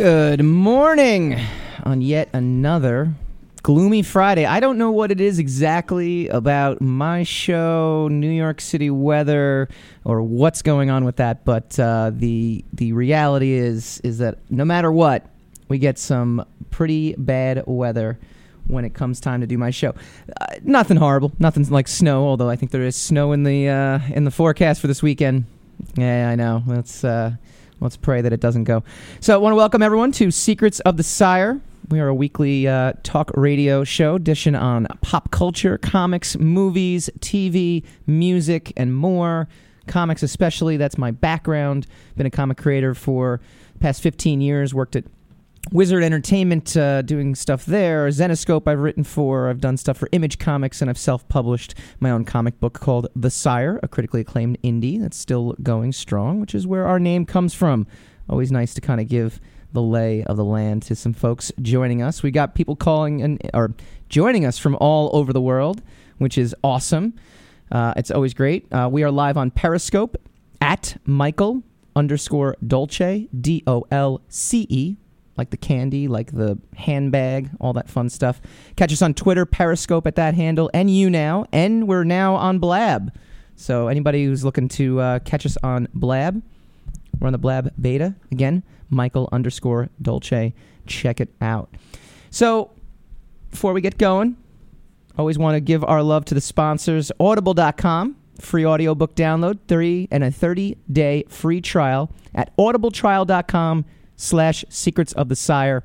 Good morning on yet another gloomy Friday. I don't know what it is exactly about my show, New York City weather, or what's going on with that, but uh, the the reality is is that no matter what, we get some pretty bad weather when it comes time to do my show. Uh, nothing horrible, nothing like snow. Although I think there is snow in the uh, in the forecast for this weekend. Yeah, I know. Let's uh, let's pray that it doesn't go. So I want to welcome everyone to Secrets of the Sire. We are a weekly uh, talk radio show dishing on pop culture, comics, movies, TV, music, and more. Comics, especially. That's my background. Been a comic creator for past 15 years. Worked at Wizard Entertainment, uh, doing stuff there. Zenescope, I've written for. I've done stuff for Image Comics, and I've self published my own comic book called The Sire, a critically acclaimed indie that's still going strong, which is where our name comes from. Always nice to kind of give the lay of the land to some folks joining us. We got people calling and or joining us from all over the world, which is awesome. Uh, it's always great. Uh, we are live on Periscope at Michael underscore Dolce, D O L C E, like the candy, like the handbag, all that fun stuff. Catch us on Twitter, Periscope at that handle, and you now, and we're now on Blab. So anybody who's looking to uh, catch us on Blab, we're on the Blab beta again. Michael underscore Dolce, check it out. So before we get going, always want to give our love to the sponsors. Audible.com, free audiobook download, three and a 30 day free trial at audibletrial.com slash secrets of the sire.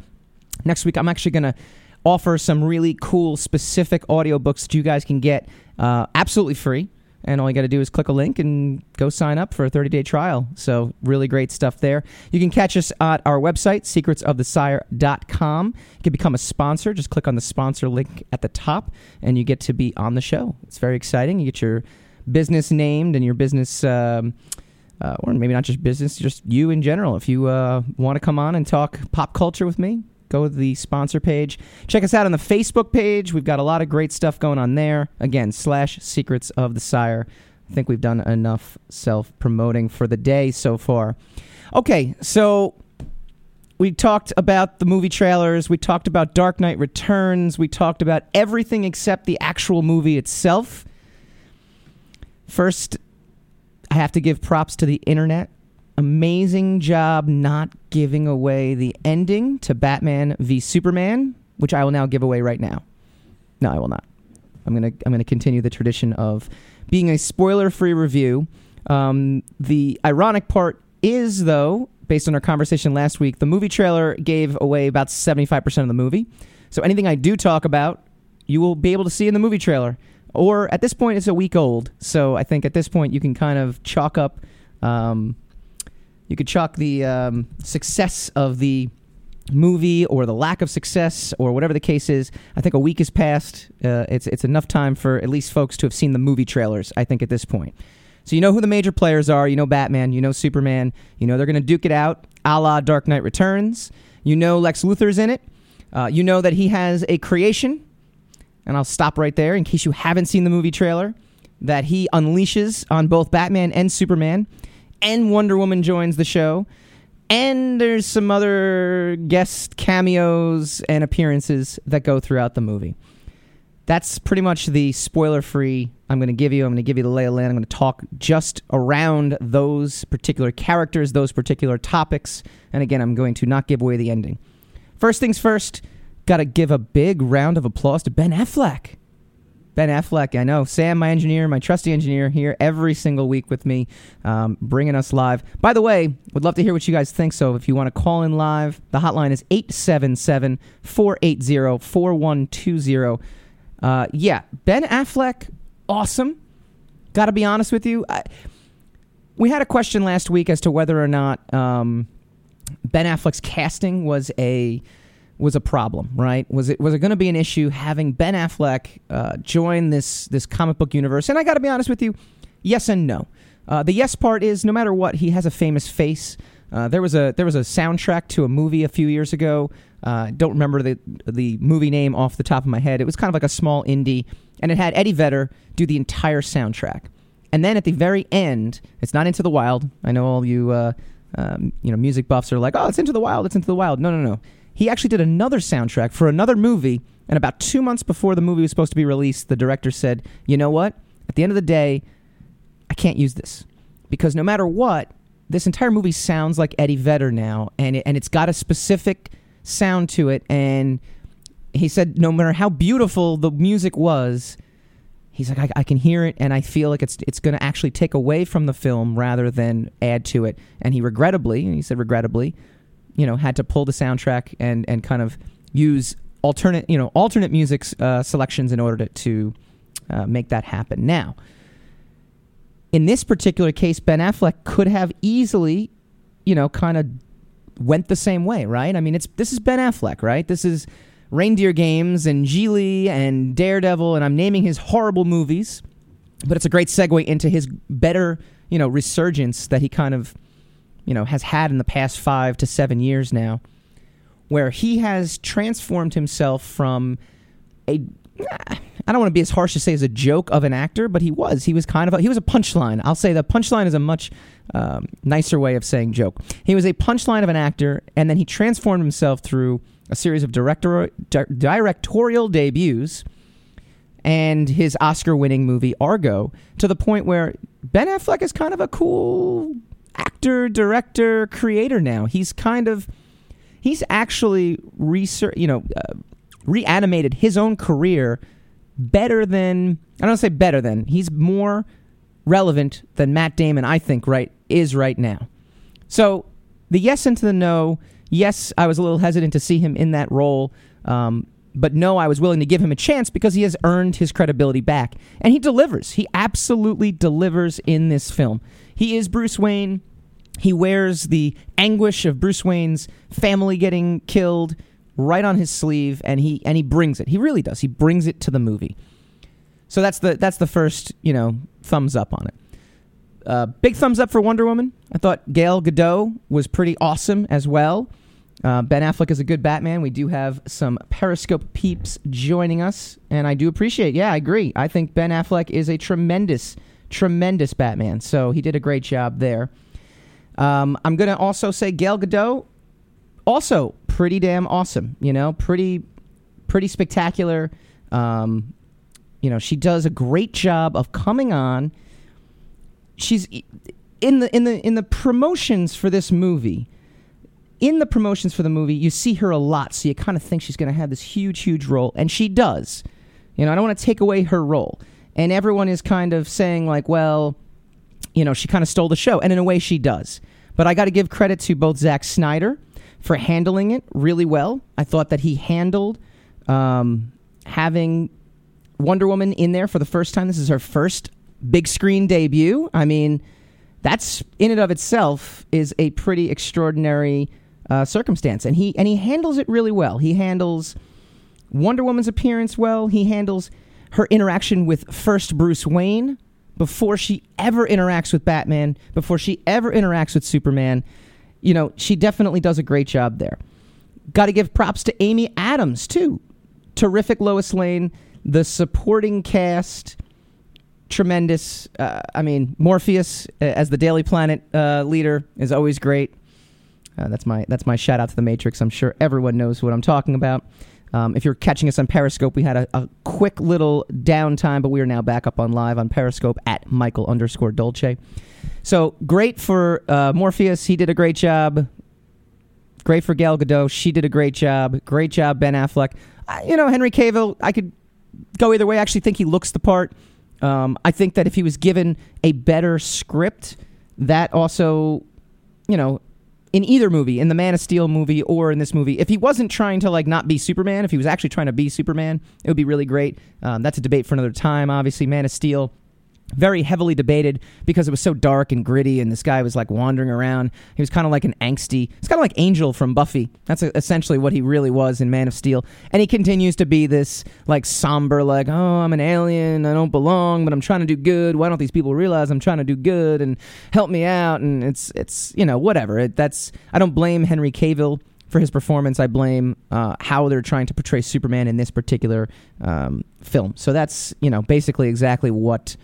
Next week, I'm actually going to offer some really cool, specific audiobooks that you guys can get uh, absolutely free. And all you got to do is click a link and go sign up for a 30 day trial. So, really great stuff there. You can catch us at our website, secretsofthesire.com. You can become a sponsor. Just click on the sponsor link at the top, and you get to be on the show. It's very exciting. You get your business named and your business. Um, uh, or maybe not just business, just you in general. If you uh, want to come on and talk pop culture with me, go to the sponsor page. Check us out on the Facebook page. We've got a lot of great stuff going on there. Again, slash Secrets of the Sire. I think we've done enough self promoting for the day so far. Okay, so we talked about the movie trailers. We talked about Dark Knight Returns. We talked about everything except the actual movie itself. First, I have to give props to the internet. Amazing job not giving away the ending to Batman v Superman, which I will now give away right now. No, I will not. I'm gonna I'm gonna continue the tradition of being a spoiler-free review. Um, the ironic part is, though, based on our conversation last week, the movie trailer gave away about 75% of the movie. So anything I do talk about, you will be able to see in the movie trailer or at this point it's a week old. So i think at this point you can kind of chalk up um, you could chalk the um, success of the movie or the lack of success or whatever the case is. I think a week has passed. Uh, it's, it's enough time for at least folks to have seen the movie trailers i think at this point. So you know who the major players are. You know batman. You know superman. You know they're going to duke it out a la dark knight returns. You know lex luthor's in it. Uh, you know that he has a creation and I'll stop right there in case you haven't seen the movie trailer, that he unleashes on both Batman and Superman, and Wonder Woman joins the show. And there's some other guest cameos and appearances that go throughout the movie. That's pretty much the spoiler free I'm going to give you. I'm going to give you the lay of the land. I'm going to talk just around those particular characters, those particular topics. And again, I'm going to not give away the ending. First things first, Got to give a big round of applause to Ben Affleck. Ben Affleck, I know. Sam, my engineer, my trusty engineer, here every single week with me, um, bringing us live. By the way, would love to hear what you guys think. So if you want to call in live, the hotline is 877 480 4120. Uh, yeah, Ben Affleck, awesome. Got to be honest with you. I, we had a question last week as to whether or not um, Ben Affleck's casting was a was a problem, right? Was it was it going to be an issue having Ben Affleck uh, join this this comic book universe? And I got to be honest with you, yes and no. Uh, the yes part is no matter what, he has a famous face. Uh, there was a there was a soundtrack to a movie a few years ago. Uh, don't remember the the movie name off the top of my head. It was kind of like a small indie, and it had Eddie Vedder do the entire soundtrack. And then at the very end, it's not Into the Wild. I know all you uh, um, you know music buffs are like, oh, it's Into the Wild, it's Into the Wild. No, no, no. He actually did another soundtrack for another movie, and about two months before the movie was supposed to be released, the director said, you know what? At the end of the day, I can't use this because no matter what, this entire movie sounds like Eddie Vedder now, and it, and it's got a specific sound to it. And he said, no matter how beautiful the music was, he's like, I, I can hear it, and I feel like it's it's going to actually take away from the film rather than add to it. And he regrettably, and he said regrettably, you know, had to pull the soundtrack and and kind of use alternate you know alternate music uh, selections in order to, to uh, make that happen. Now in this particular case, Ben Affleck could have easily, you know, kind of went the same way, right? I mean, it's this is Ben Affleck, right? This is Reindeer Games and Gigli and Daredevil, and I'm naming his horrible movies, but it's a great segue into his better, you know, resurgence that he kind of, you know, has had in the past five to seven years now, where he has transformed himself from a I don't want to be as harsh to say as a joke of an actor, but he was. He was kind of a, he was a punchline. I'll say the punchline is a much um, nicer way of saying joke. He was a punchline of an actor, and then he transformed himself through a series of director, di- directorial debuts and his Oscar-winning movie Argo to the point where Ben Affleck is kind of a cool actor, director, creator now. He's kind of he's actually research, you know, uh, reanimated his own career better than I don't say better than he's more relevant than Matt Damon I think right is right now. So the yes into the no. Yes, I was a little hesitant to see him in that role, um, but no, I was willing to give him a chance because he has earned his credibility back, and he delivers. He absolutely delivers in this film. He is Bruce Wayne. He wears the anguish of Bruce Wayne's family getting killed right on his sleeve, and he and he brings it. He really does. He brings it to the movie. So that's the that's the first you know thumbs up on it. Uh, big thumbs up for Wonder Woman. I thought Gail Gadot was pretty awesome as well. Uh, ben Affleck is a good Batman. We do have some Periscope peeps joining us, and I do appreciate. Yeah, I agree. I think Ben Affleck is a tremendous, tremendous Batman. So he did a great job there. Um, I'm going to also say Gail Gadot also pretty damn awesome. You know, pretty pretty spectacular. Um, you know, she does a great job of coming on. She's in the in the in the promotions for this movie. In the promotions for the movie, you see her a lot, so you kind of think she's going to have this huge, huge role, and she does. You know, I don't want to take away her role, and everyone is kind of saying like, well, you know, she kind of stole the show, and in a way, she does. But I got to give credit to both Zack Snyder for handling it really well. I thought that he handled um, having Wonder Woman in there for the first time. This is her first big screen debut. I mean, that's in and of itself is a pretty extraordinary uh, circumstance, and he and he handles it really well. He handles Wonder Woman's appearance well. He handles her interaction with first Bruce Wayne before she ever interacts with Batman, before she ever interacts with Superman you know, she definitely does a great job there. Got to give props to Amy Adams, too. Terrific Lois Lane. The supporting cast, tremendous. Uh, I mean, Morpheus uh, as the Daily Planet uh, leader is always great. Uh, that's my that's my shout out to the Matrix. I'm sure everyone knows what I'm talking about. Um, if you're catching us on Periscope, we had a, a, quick little downtime, but we are now back up on live on Periscope at Michael underscore Dolce. So great for uh, Morpheus. He did a great job. Great for Gal Gadot. She did a great job. Great job, Ben Affleck. you know, Henry Cavill, I could go either way. I actually think he looks the part. Um, I think that if he was given a better script, that also, you know, in either movie, in the Man of Steel movie or in this movie, if he wasn't trying to like not be Superman, if he was actually trying to be Superman, it would be really great. Um, that's a debate for another time. Obviously, Man of Steel very heavily debated because it was so dark and gritty and this guy was like wandering around. He was kind of like an angsty it's kind of like angel from buffy. That's essentially what he really was in man of steel. And he continues to be this like somber like oh i'm an alien i don't belong but i'm trying to do good. Why don't these people realize i'm trying to do good and help me out? And it's it's you know whatever. It, that's i don't blame henry cavill for his performance. I blame uh, how they're trying to portray Superman in this particular um, film. So that's you know basically exactly what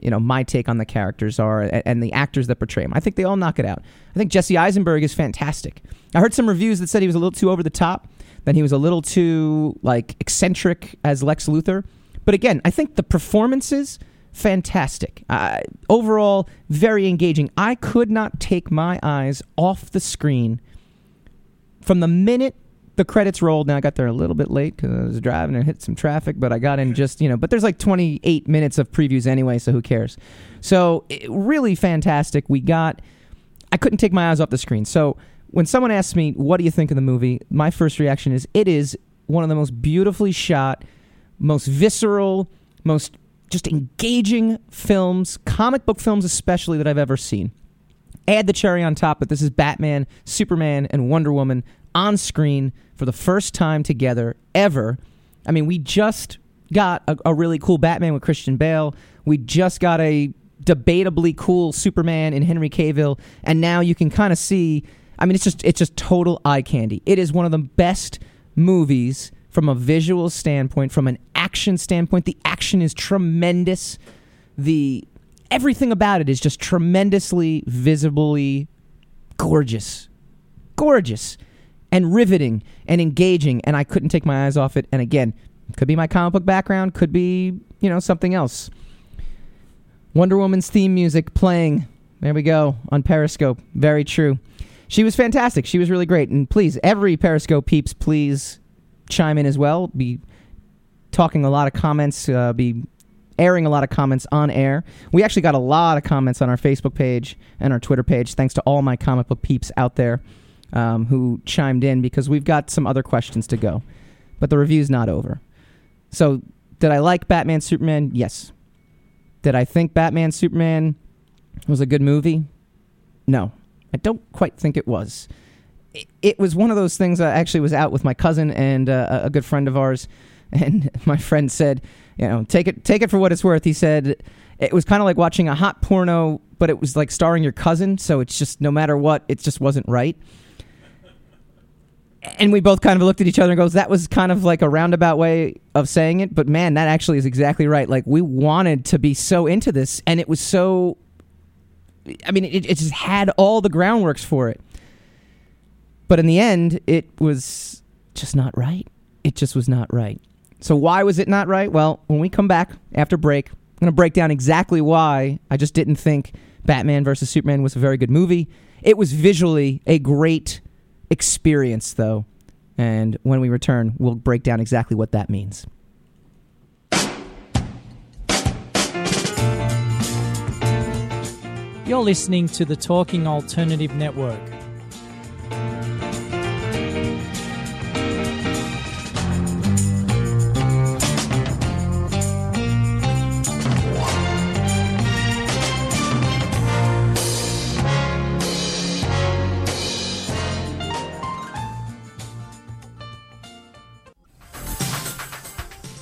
you know my take on the characters are and, the actors that portray them. I think they all knock it out. I think Jesse Eisenberg is fantastic. I heard some reviews that said he was a little too over the top, that he was a little too like eccentric as Lex Luthor. But again, I think the performances fantastic. Uh, overall, very engaging. I could not take my eyes off the screen from the minute the credits rolled. Now I got there a little bit late because I was driving and hit some traffic, but I got in just you know. But there's like 28 minutes of previews anyway, so who cares? So it, really fantastic. We got. I couldn't take my eyes off the screen. So when someone asks me, "What do you think of the movie?" my first reaction is, "It is one of the most beautifully shot, most visceral, most just engaging films, comic book films especially that I've ever seen." Add the cherry on top, that this is Batman, Superman, and Wonder Woman on screen for the first time together ever. I mean, we just got a, a really cool Batman with Christian Bale. We just got a debatably cool Superman in Henry Cavill, and now you can kind of see. I mean, it's just it's just total eye candy. It is one of the best movies from a visual standpoint, from an action standpoint. The action is tremendous. The everything about it is just tremendously visibly gorgeous. Gorgeous and riveting and engaging and I couldn't take my eyes off it and again, could be my comic book background, could be, you know, something else. Wonder Woman's theme music playing. There we go on Periscope. Very true. She was fantastic. She was really great. And please, every Periscope peeps, please chime in as well. Be talking a lot of comments, uh, be airing a lot of comments on air. We actually got a lot of comments on our Facebook page and our Twitter page. Thanks to all my comic book peeps out there um, who chimed in because we've got some other questions to go. But the review's not over. So, did I like Batman Superman? Yes. Did I think Batman Superman was a good movie? No. I don't quite think it was. It, was one of those things. I actually was out with my cousin and uh, a good friend of ours, and my friend said, "You know, take it, take it for what it's worth." He said it was kind of like watching a hot porno, but it was like starring your cousin. So it's just no matter what, it just wasn't right and we both kind of looked at each other and goes that was kind of like a roundabout way of saying it but man that actually is exactly right like we wanted to be so into this and it was so i mean it, it just had all the groundworks for it but in the end it was just not right it just was not right so why was it not right well when we come back after break i'm going to break down exactly why i just didn't think batman versus superman was a very good movie it was visually a great experience, though. And when we return, we'll break down exactly what that means. You're listening to the Talking Alternative Network.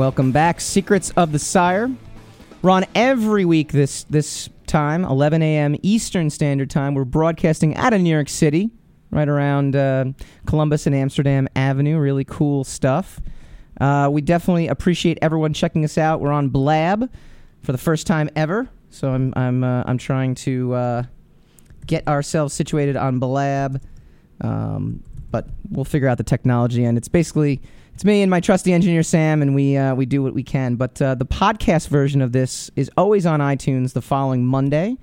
Welcome back, Secrets of the Sire. We're on every week this this time, 11 a.m. Eastern Standard Time. We're broadcasting out of New York City, right around uh, Columbus and Amsterdam Avenue. Really cool stuff. Uh, we definitely appreciate everyone checking us out. We're on Blab for the first time ever, so I'm I'm uh, I'm trying to uh, get ourselves situated on Blab, um, but we'll figure out the technology. And it's basically It's me and my trusty engineer Sam, and we uh, we do what we can. But uh, the podcast version of this is always on iTunes the following Monday,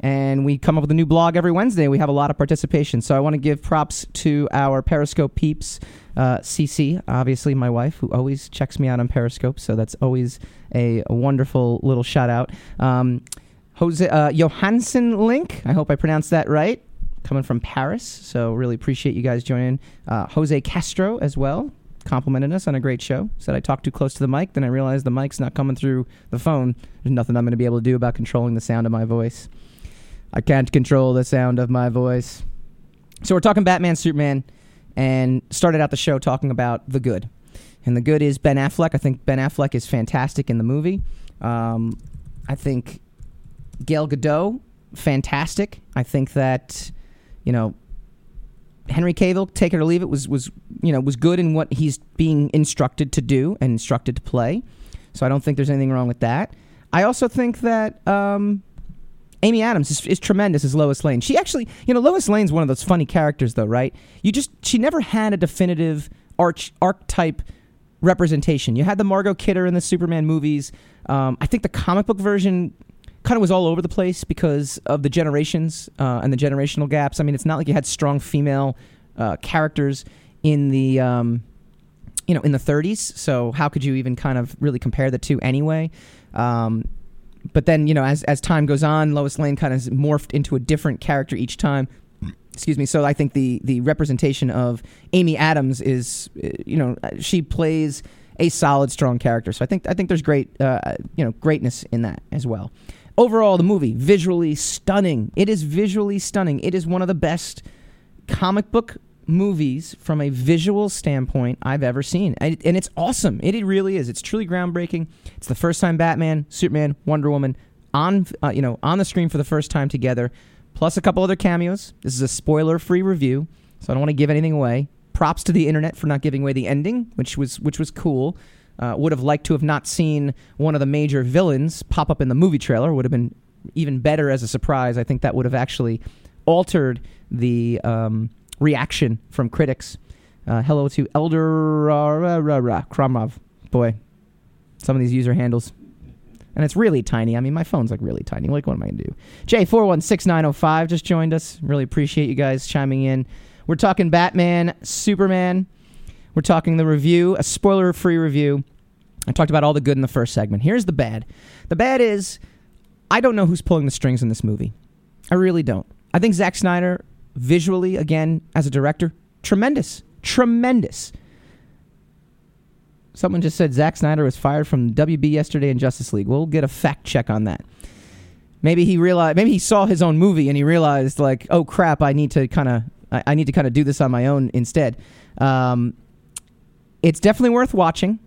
and we come up with a new blog every Wednesday. We have a lot of participation, so I want to give props to our Periscope peeps, uh, CC, obviously my wife, who always checks me out on Periscope. So that's always a, wonderful little shout out. Um, Jose uh, Johansson Link, I hope I pronounced that right. Coming from Paris, so really appreciate you guys joining. Uh, Jose Castro as well, complimented us on a great show. Said I talked too close to the mic. Then I realized the mic's not coming through the phone. There's nothing I'm going to be able to do about controlling the sound of my voice. I can't control the sound of my voice. So we're talking Batman, Superman, and started out the show talking about the good. And the good is Ben Affleck. I think Ben Affleck is fantastic in the movie. Um, I think Gail Gadot, fantastic. I think that, you know, Henry Cavill, take it or leave it, was was you know was good in what he's being instructed to do and instructed to play. So I don't think there's anything wrong with that. I also think that um, Amy Adams is, is tremendous as Lois Lane. She actually, you know, Lois Lane's one of those funny characters, though, right? You just she never had a definitive arch archetype representation. You had the Margot Kidder in the Superman movies. Um, I think the comic book version kind of was all over the place because of the generations uh, and the generational gaps. I mean, it's not like you had strong female uh, characters in the um, you know in the 30s. So how could you even kind of really compare the two anyway? Um, but then you know as as time goes on, Lois Lane kind of morphed into a different character each time. Excuse me. So I think the the representation of Amy Adams is uh, you know she plays a solid, strong character. So I think I think there's great uh, you know greatness in that as well. Overall, the movie visually stunning. It is visually stunning. It is one of the best comic book movies from a visual standpoint I've ever seen, and it's awesome. It, it really is. It's truly groundbreaking. It's the first time Batman, Superman, Wonder Woman on uh, you know on the screen for the first time together, plus a couple other cameos. This is a spoiler-free review, so I don't want to give anything away. Props to the internet for not giving away the ending, which was which was cool. Uh, would have liked to have not seen one of the major villains pop up in the movie trailer. Would have been even better as a surprise. I think that would have actually altered the um, reaction from critics. Uh, hello to Elder Kromov. Boy, some of these user handles. And it's really tiny. I mean, my phone's like really tiny. Like, what am I going to do? J416905 just joined us. Really appreciate you guys chiming in. We're talking Batman, Superman. We're talking the review, a spoiler free review. I talked about all the good in the first segment. Here's the bad. The bad is I don't know who's pulling the strings in this movie. I really don't. I think Zack Snyder, visually, again, as a director, tremendous. Tremendous. Someone just said Zack Snyder was fired from WB yesterday in Justice League. We'll get a fact check on that. Maybe he realized, maybe he saw his own movie and he realized, like, oh crap, I need to kind of, I, need to kind of do this on my own instead. Um, it's definitely worth watching.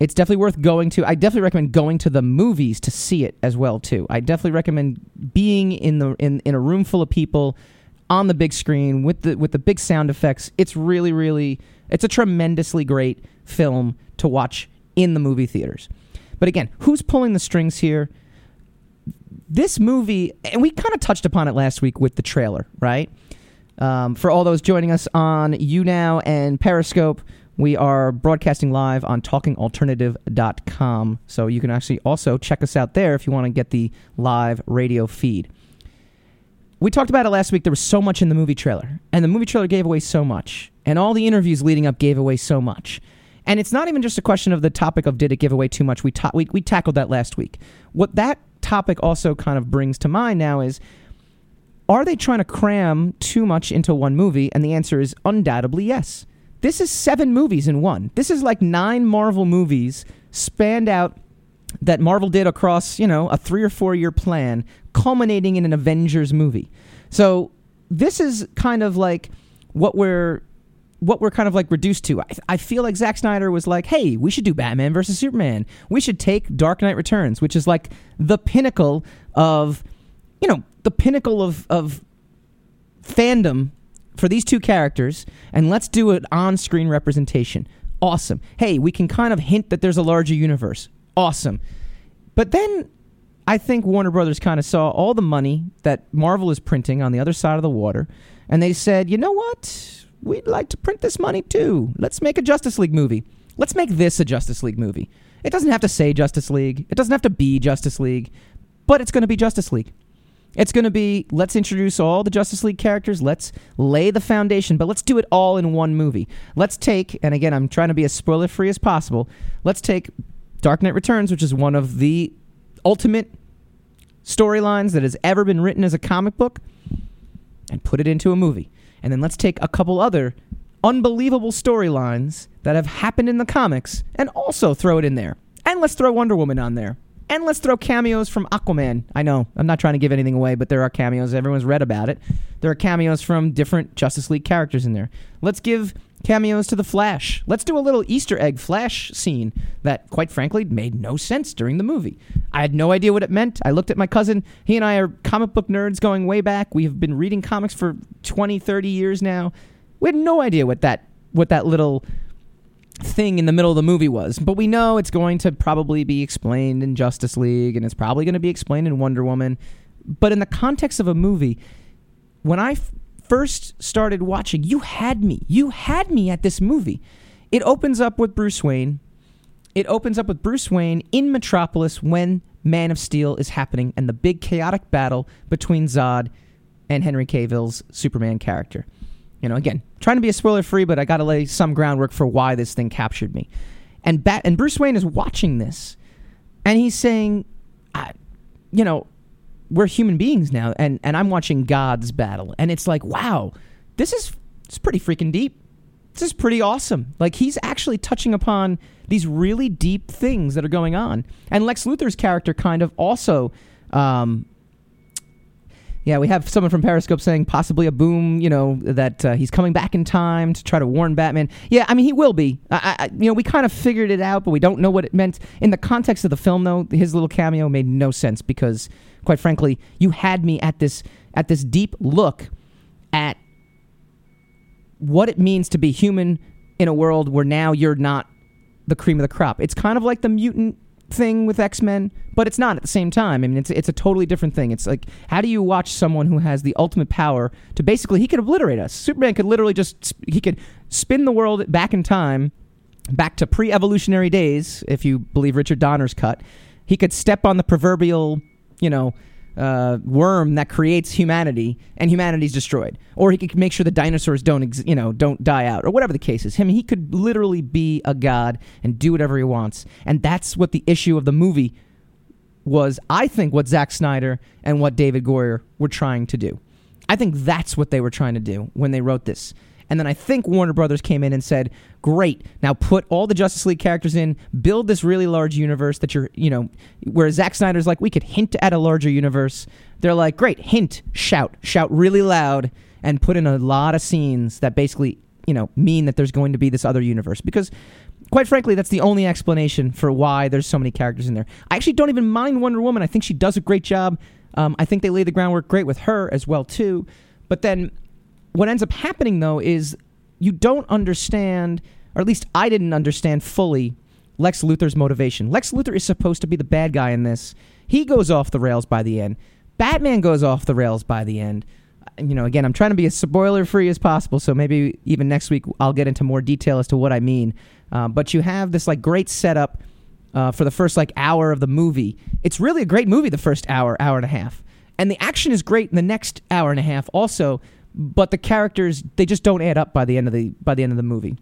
It's definitely worth going to. I definitely recommend going to the movies to see it as well too. I definitely recommend being in the in, in a room full of people on the big screen with the with the big sound effects. It's really really it's a tremendously great film to watch in the movie theaters. But again, who's pulling the strings here? This movie, and we kind of touched upon it last week with the trailer, right? Um, for all those joining us on YouNow and Periscope, we are broadcasting live on talkingalternative.com. So you can actually also check us out there if you want to get the live radio feed. We talked about it last week. There was so much in the movie trailer, and the movie trailer gave away so much, and all the interviews leading up gave away so much. And it's not even just a question of the topic of did it give away too much. We, ta- we, we tackled that last week. What that topic also kind of brings to mind now is are they trying to cram too much into one movie? And the answer is undoubtedly yes. This is seven movies in one. This is like nine Marvel movies spanned out that Marvel did across, you know, a three or four year plan, culminating in an Avengers movie. So this is kind of like what we're what we're kind of like reduced to. I, I, feel like Zack Snyder was like, hey, we should do Batman versus Superman. We should take Dark Knight Returns, which is like the pinnacle of, you know, the pinnacle of, of fandom for these two characters and let's do an on screen representation. Awesome. Hey, we can kind of hint that there's a larger universe. Awesome. But then I think Warner Brothers kind of saw all the money that Marvel is printing on the other side of the water, and they said, you know what? We'd like to print this money too. Let's make a Justice League movie. let's make this a Justice League movie. It doesn't have to say Justice League. It doesn't have to be Justice League, but it's going to be Justice League. It's going to be let's introduce all the Justice League characters, let's lay the foundation, but let's do it all in one movie. Let's take, and again, I'm trying to be as spoiler free as possible, let's take Dark Knight Returns, which is one of the ultimate storylines that has ever been written as a comic book, and put it into a movie. And then let's take a couple other unbelievable storylines that have happened in the comics and also throw it in there. And let's throw Wonder Woman on there. And let's throw cameos from Aquaman. I know, I'm not trying to give anything away, but there are cameos. Everyone's read about it. There are cameos from different Justice League characters in there. Let's give cameos to the Flash. Let's do a little Easter egg Flash scene that, quite frankly, made no sense during the movie. I had no idea what it meant. I looked at my cousin. He and I are comic book nerds going way back. We have been reading comics for 20, 30 years now. We had no idea what that what that little thing in the middle of the movie was. But we know it's going to probably be explained in Justice League and it's probably going to be explained in Wonder Woman. But in the context of a movie, when I f- first started watching, you had me. You had me at this movie. It opens up with Bruce Wayne. It opens up with Bruce Wayne in Metropolis when Man of Steel is happening and the big chaotic battle between Zod and Henry Cavill's Superman character. You know, again, trying to be a spoiler free, but I got to lay some groundwork for why this thing captured me. And Bat and Bruce Wayne is watching this, and he's saying, I, you know, we're human beings now, and and I'm watching God's battle, and it's like, wow, this is it's pretty freaking deep. This is pretty awesome. Like he's actually touching upon these really deep things that are going on, and Lex Luthor's character kind of also. Um, yeah, we have someone from Periscope saying possibly a boom, you know, that uh, he's coming back in time to try to warn Batman. Yeah, I mean, he will be. I, I, you know, we kind of figured it out, but we don't know what it meant. In the context of the film, though, his little cameo made no sense because, quite frankly, you had me at this at this deep look at what it means to be human in a world where now you're not the cream of the crop. It's kind of like the mutant thing with X Men, but it's not at the same time. I mean, it's it's a totally different thing. It's like how do you watch someone who has the ultimate power to basically he could obliterate us. Superman could literally just he could spin the world back in time, back to pre-evolutionary days, if you believe Richard Donner's cut. He could step on the proverbial, you know. Uh, worm that creates humanity and humanity's destroyed, or he could make sure the dinosaurs don't, ex- you know, don't die out, or whatever the case is. Him, he could literally be a god and do whatever he wants, and that's what the issue of the movie was. I think what Zack Snyder and what David Goyer were trying to do. I think that's what they were trying to do when they wrote this. And then I think Warner Brothers came in and said, "Great, now put all the Justice League characters in, build this really large universe that you're, you know." Where Zack Snyder's like, "We could hint at a larger universe." They're like, "Great, hint, shout, shout really loud, and put in a lot of scenes that basically, you know, mean that there's going to be this other universe." Because, quite frankly, that's the only explanation for why there's so many characters in there. I actually don't even mind Wonder Woman. I think she does a great job. Um, I think they lay the groundwork great with her as well too. But then what ends up happening though is you don't understand, or at least I didn't understand fully Lex Luthor's motivation. Lex Luthor is supposed to be the bad guy in this. He goes off the rails by the end. Batman goes off the rails by the end. You know, again, I'm trying to be as spoiler free as possible, so maybe even next week I'll get into more detail as to what I mean. Uh, but you have this like great setup uh, for the first like hour of the movie. It's really a great movie. The first hour, hour and a half, and the action is great in the next hour and a half also but the characters they just don't add up by the end of the by the end of the movie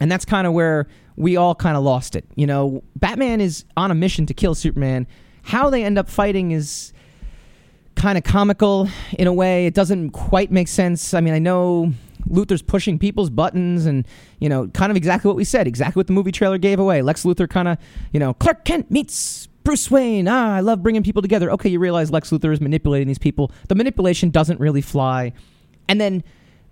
and that's kind of where we all kind of lost it you know batman is on a mission to kill superman how they end up fighting is kind of comical in a way it doesn't quite make sense i mean i know Luthor's pushing people's buttons and, you know, kind of exactly what we said, exactly what the movie trailer gave away. Lex Luthor kind of, you know, Clark Kent meets Bruce Wayne. Ah, I love bringing people together. Okay, you realize Lex Luthor is manipulating these people. The manipulation doesn't really fly. And then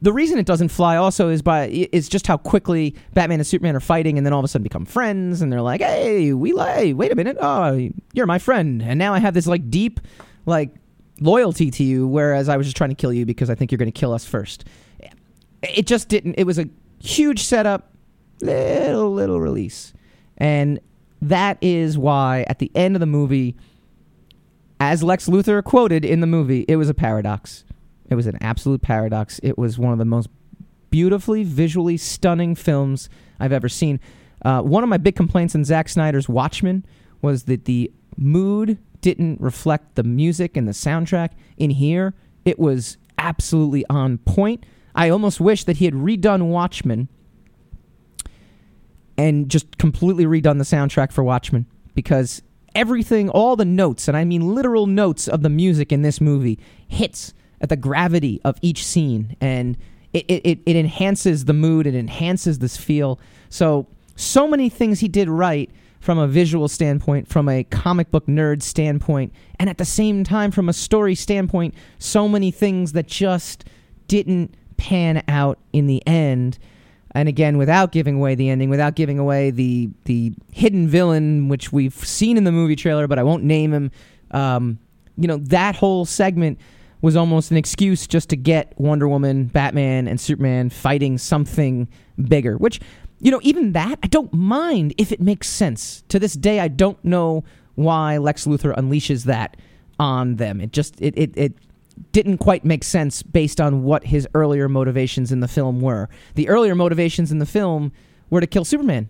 the reason it doesn't fly also is by is just how quickly Batman and Superman are fighting, and then all of a sudden become friends, and they're like, "Hey, we like, wait a minute, oh, you're my friend," and now I have this like deep, like loyalty to you, whereas I was just trying to kill you because I think you're going to kill us first. It just didn't. It was a huge setup, little little release, and that is why at the end of the movie, as Lex Luthor quoted in the movie, it was a paradox. It was an absolute paradox. It was one of the most beautifully, visually stunning films I've ever seen. Uh, one of my big complaints in Zack Snyder's Watchmen was that the mood didn't reflect the music and the soundtrack. In here, it was absolutely on point. I almost wish that he had redone Watchmen and just completely redone the soundtrack for Watchmen because everything, all the notes, and I mean literal notes of the music in this movie, hits at the gravity of each scene and it, it, it enhances the mood, it enhances this feel. So, so many things he did right from a visual standpoint, from a comic book nerd standpoint, and at the same time, from a story standpoint, so many things that just didn't pan out in the end. And again, without giving away the ending, without giving away the the hidden villain, which we've seen in the movie trailer, but I won't name him. Um, you know, that whole segment was almost an excuse just to get Wonder Woman, Batman, and Superman fighting something bigger. Which, you know, even that I don't mind if it makes sense. To this day, I don't know why Lex Luthor unleashes that on them. It just it it, it didn't quite make sense based on what his earlier motivations in the film were. The earlier motivations in the film were to kill Superman.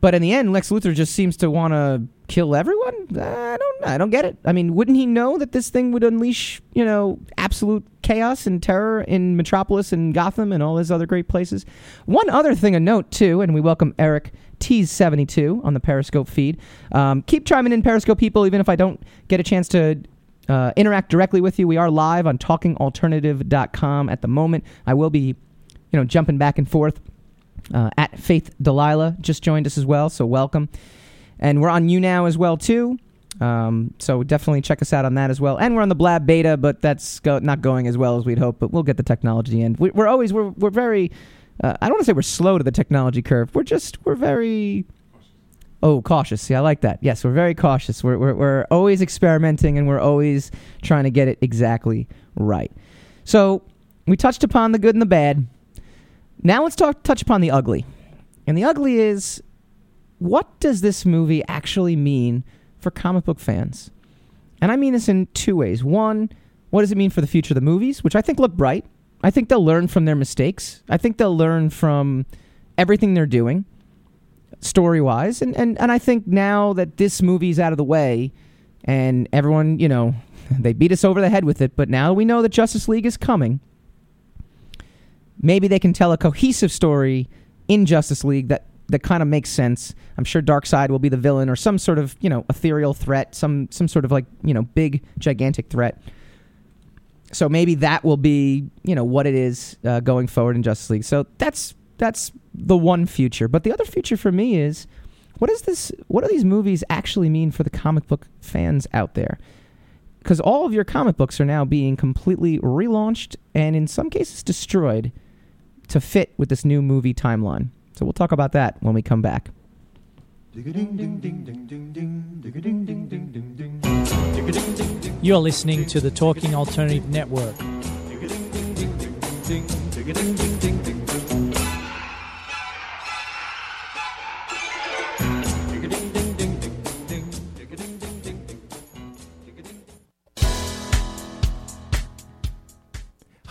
But in the end, Lex Luthor just seems to want to kill everyone. I don't I don't get it. I mean, wouldn't he know that this thing would unleash, you know, absolute chaos and terror in Metropolis and Gotham and all his other great places? One other thing a note too, and we welcome Eric Tees72 on the Periscope feed. Um, keep chiming in Periscope people, even if I don't get a chance to uh, interact directly with you. We are live on talkingalternative.com at the moment. I will be, you know, jumping back and forth. Uh, at Faith Delilah just joined us as well, so welcome. And we're on you now as well too. Um, so definitely check us out on that as well. And we're on the Blab beta, but that's go- not going as well as we'd hope. But we'll get the technology in. We, we're always we're we're very. Uh, I don't want to say we're slow to the technology curve. We're just we're very. Oh, cautious. See, I like that. Yes, we're very cautious. We're, we're, we're always experimenting and we're always trying to get it exactly right. So we touched upon the good and the bad. Now let's talk touch upon the ugly. And the ugly is what does this movie actually mean for comic book fans? And I mean this in two ways. One, what does it mean for the future of the movies, which I think look bright. I think they'll learn from their mistakes. I think they'll learn from everything they're doing story wise. And, and, and I think now that this movie's out of the way and everyone, you know, they beat us over the head with it, but now we know that Justice League is coming. Maybe they can tell a cohesive story in Justice League that, that kind of makes sense. I'm sure Darkseid will be the villain or some sort of, you know, ethereal threat, some some sort of like, you know, big gigantic threat. So maybe that will be, you know, what it is uh, going forward in Justice League. So that's that's the one future. But the other future for me is what is this what do these movies actually mean for the comic book fans out there? Because all of your comic books are now being completely relaunched and in some cases destroyed to fit with this new movie timeline. So we'll talk about that when we come back. You're listening to the Talking Alternative Network.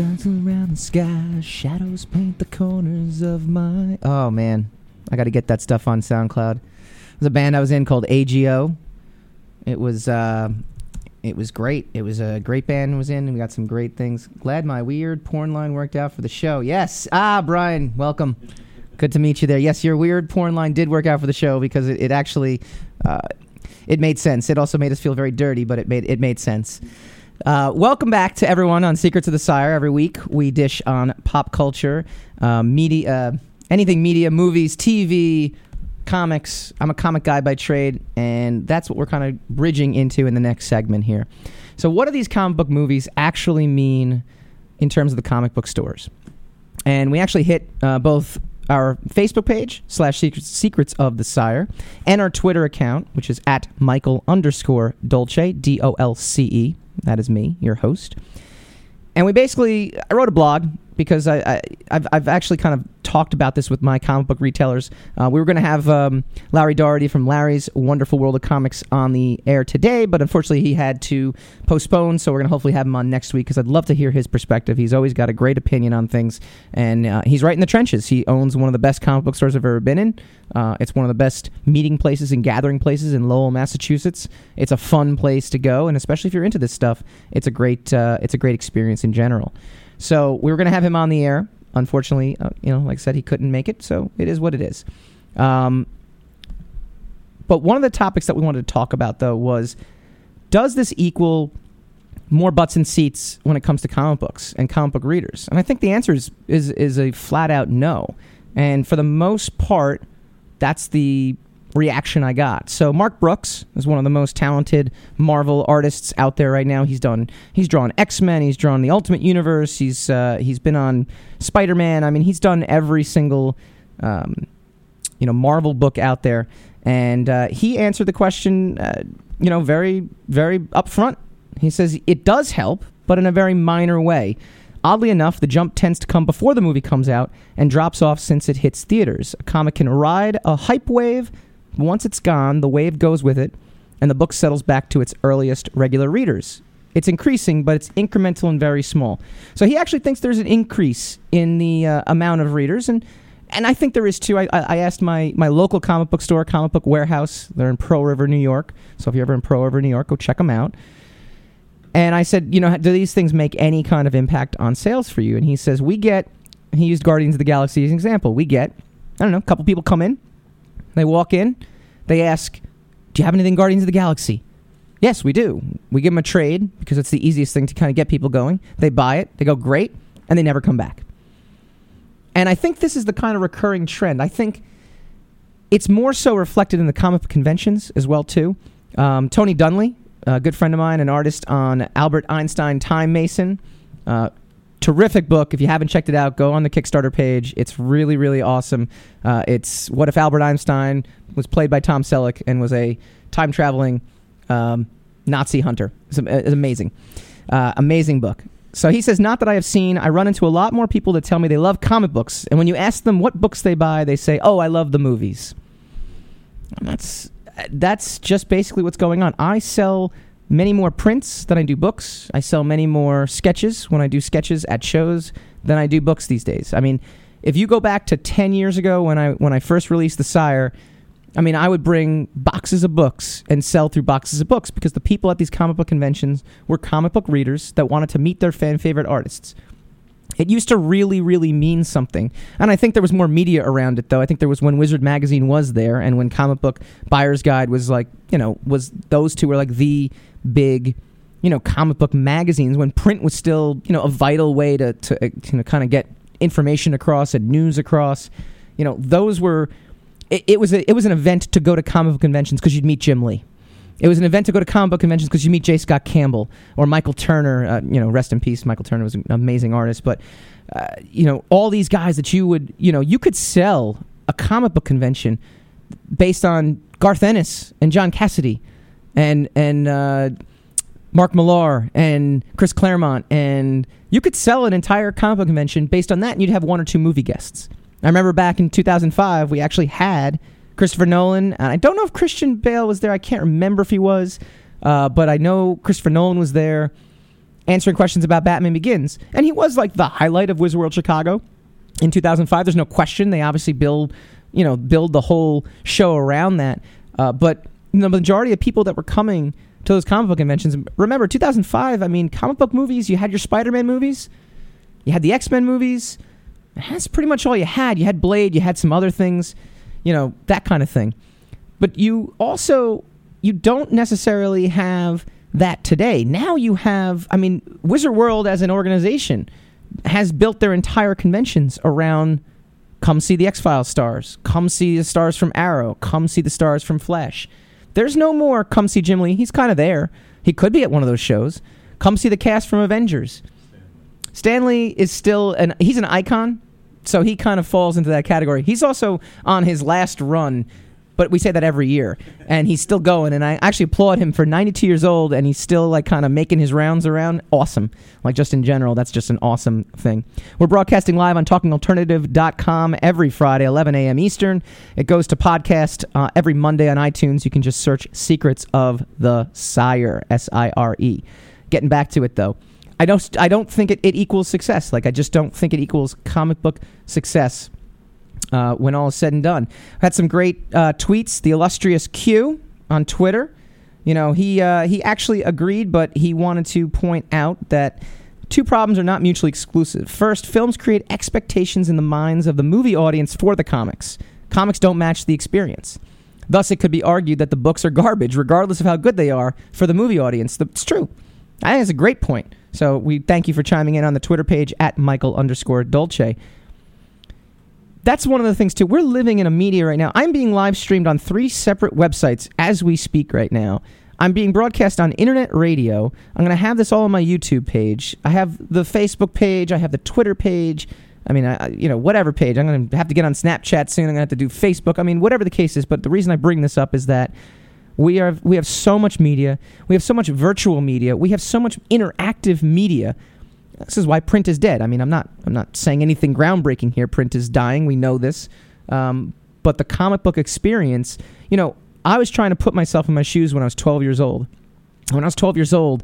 Stars around the sky, shadows paint the corners of my. Oh man, I got to get that stuff on SoundCloud. There's a band I was in called AGO. It was uh, it was great. It was a great band was in, and we got some great things. Glad my weird porn line worked out for the show. Yes. Ah, Brian, welcome. Good to meet you there. Yes, your weird porn line did work out for the show because it, it actually uh, it made sense. It also made us feel very dirty, but it made it made sense. Uh, welcome back to everyone on Secrets of the Sire. Every week we dish on pop culture, uh, media, anything media, movies, TV, comics. I'm a comic guy by trade, and that's what we're kind of bridging into in the next segment here. So, what do these comic book movies actually mean in terms of the comic book stores? And we actually hit uh, both our Facebook page slash secrets, of the sire and our Twitter account, which is at Michael underscore Dolce D O L C E. That is me, your host. And we basically, I wrote a blog because I, I I've, I've actually kind of talked about this with my comic book retailers. Uh, we were going to have um, Larry Doherty from Larry's Wonderful World of Comics on the air today, but unfortunately he had to postpone. So we're going to hopefully have him on next week because I'd love to hear his perspective. He's always got a great opinion on things, and uh, he's right in the trenches. He owns one of the best comic book stores I've ever been in. Uh, it's one of the best meeting places and gathering places in Lowell, Massachusetts. It's a fun place to go, and especially if you're into this stuff, it's a great uh, it's a great experience in general. So we were going to have him on the air. Unfortunately, uh, you know, like I said, he couldn't make it. So it is what it is. Um, but one of the topics that we wanted to talk about, though, was does this equal more butts and seats when it comes to comic books and comic book readers? And I think the answer is is, is a flat out no. And for the most part, that's the reaction I got. So Mark Brooks is one of the most talented Marvel artists out there right now. He's done he's drawn X-Men, he's drawn the Ultimate Universe, he's uh, he's been on Spider-Man. I mean, he's done every single um, you know Marvel book out there and uh, he answered the question uh, you know very very upfront. He says it does help, but in a very minor way. Oddly enough, the jump tends to come before the movie comes out and drops off since it hits theaters. A comic can ride a hype wave once it's gone, the wave goes with it, and the book settles back to its earliest regular readers. It's increasing, but it's incremental and very small. So he actually thinks there's an increase in the uh, amount of readers, and and I think there is too. I, I asked my, my local comic book store, Comic Book Warehouse. They're in Pearl River, New York. So if you're ever in Pearl River, New York, go check them out. And I said, you know, do these things make any kind of impact on sales for you? And he says, we get. He used Guardians of the Galaxy as an example. We get, I don't know, a couple people come in, they walk in, they ask, Do you have anything Guardians of the Galaxy? Yes, we do. We give them a trade because it's the easiest thing to kind of get people going. They buy it, they go, Great, and they never come back. And I think this is the kind of recurring trend. I think it's more so reflected in the comic conventions as well, too. Um, Tony Dunley, a good friend of mine, an artist on Albert Einstein Time Mason, uh, terrific book. If you haven't checked it out, go on the Kickstarter page. It's really, really awesome. Uh, it's what if Albert Einstein was played by Tom Selleck and was a time traveling um, Nazi hunter. It's, it's amazing, uh, amazing book. So he says, not that I have seen. I run into a lot more people that tell me they love comic books, and when you ask them what books they buy, they say, "Oh, I love the movies." And that's that's just basically what's going on. I sell many more prints than I do books. I sell many more sketches when I do sketches at shows than I do books these days. I mean, if you go back to 10 years ago when I when I first released The Sire, I mean, I would bring boxes of books and sell through boxes of books because the people at these comic book conventions were comic book readers that wanted to meet their fan favorite artists. It used to really, really mean something. And I think there was more media around it, though. I think there was when Wizard Magazine was there and when Comic Book Buyer's Guide was like, you know, was those two were like the big, you know, comic book magazines when print was still, you know, a vital way to, to uh, you know, kind of get information across and news across. You know, those were, it, it was a, it was an event to go to comic book conventions because you'd meet Jim Lee. It was an event to go to comic book conventions because you meet J. Scott Campbell or Michael Turner. Uh, you know, rest in peace. Michael Turner was an amazing artist, but uh, you know, all these guys that you would, you know, you could sell a comic book convention based on Garth Ennis and John Cassaday and and uh, Mark Millar and Chris Claremont, and you could sell an entire comic book convention based on that, and you'd have one or two movie guests. I remember back in 2005, we actually had Christopher Nolan, and I don't know if Christian Bale was there. I can't remember if he was, uh, but I know Christopher Nolan was there answering questions about Batman Begins, and he was like the highlight of Wizard World Chicago in 2005. There's no question. They obviously build, you know, build the whole show around that. Uh, but the majority of people that were coming to those comic book conventions. Remember, 2005. I mean, comic book movies. You had your Spider-Man movies, you had the X-Men movies. That's pretty much all you had. You had Blade. You had some other things, you know, that kind of thing. But you also you don't necessarily have that today. Now you have. I mean, Wizard World as an organization has built their entire conventions around come see the X Files stars, come see the stars from Arrow, come see the stars from Flash. There's no more come see Jim Lee. He's kind of there. He could be at one of those shows. Come see the cast from Avengers. Stan Lee is still an he's an icon, so he kind of falls into that category. He's also on his last run, but we say that every year, and he's still going. And I actually applaud him for 92 years old, and he's still like kind of making his rounds around. Awesome, like just in general, that's just an awesome thing. We're broadcasting live on TalkingAlternative.com every Friday, 11 a.m. Eastern. It goes to podcast uh, every Monday on iTunes. You can just search "Secrets of the Sire" S I R E. Getting back to it though. I don't. I don't think it, it equals success. Like I just don't think it equals comic book success uh, when all is said and done. Had some great uh, tweets. The illustrious Q on Twitter. You know, he uh, he actually agreed, but he wanted to point out that two problems are not mutually exclusive. First, films create expectations in the minds of the movie audience for the comics. Comics don't match the experience. Thus, it could be argued that the books are garbage, regardless of how good they are for the movie audience. It's true. I think it's a great point. So we thank you for chiming in on the Twitter page at Michael underscore Dolce. That's one of the things too. We're living in a media right now. I'm being live streamed on three separate websites as we speak right now. I'm being broadcast on internet radio. I'm going to have this all on my YouTube page. I have the Facebook page. I have the Twitter page. I mean, I, you know, whatever page. I'm going to have to get on Snapchat soon. I'm going to have to do Facebook. I mean, whatever the case is. But the reason I bring this up is that we are we have so much media. We have so much virtual media. We have so much interactive media. This is why print is dead. I mean, I'm not I'm not saying anything groundbreaking here. Print is dying. We know this. Um, but the comic book experience, you know, I was trying to put myself in my shoes when I was 12 years old. When I was 12 years old,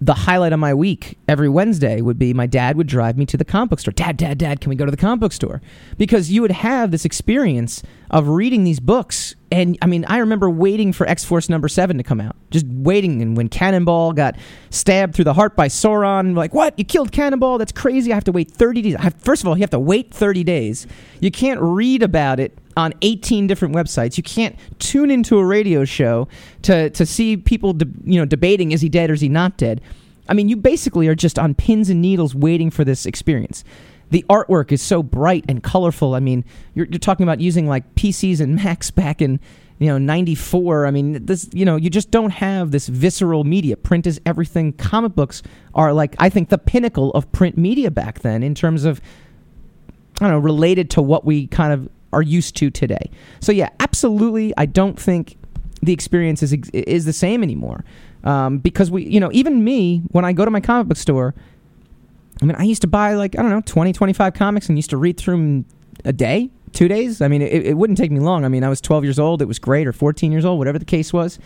the highlight of my week every Wednesday would be my dad would drive me to the comic book store. Dad, dad, dad, can we go to the comic book store? Because you would have this experience of reading these books. And I mean, I remember waiting for X Force number seven to come out. Just waiting. And when Cannonball got stabbed through the heart by Sauron, like, what? You killed Cannonball? That's crazy. I have to wait 30 days. Have, first of all, you have to wait 30 days. You can't read about it on 18 different websites. You can't tune into a radio show to, to see people de- you know debating is he dead or is he not dead. I mean, you basically are just on pins and needles waiting for this experience. The artwork is so bright and colorful. I mean, you're, you're talking about using like PCs and Macs back in you know 94 i mean this you know you just don't have this visceral media print is everything comic books are like i think the pinnacle of print media back then in terms of i don't know related to what we kind of are used to today. So yeah absolutely i don't think the experience is is the same anymore. Um, because we you know even me when i go to my comic book store i mean i used to buy like i don't know 20 25 comics and used to read through them a day two days. I mean it, it wouldn't take me long. I mean i was 12 years old it was great or 14 years old whatever the case was.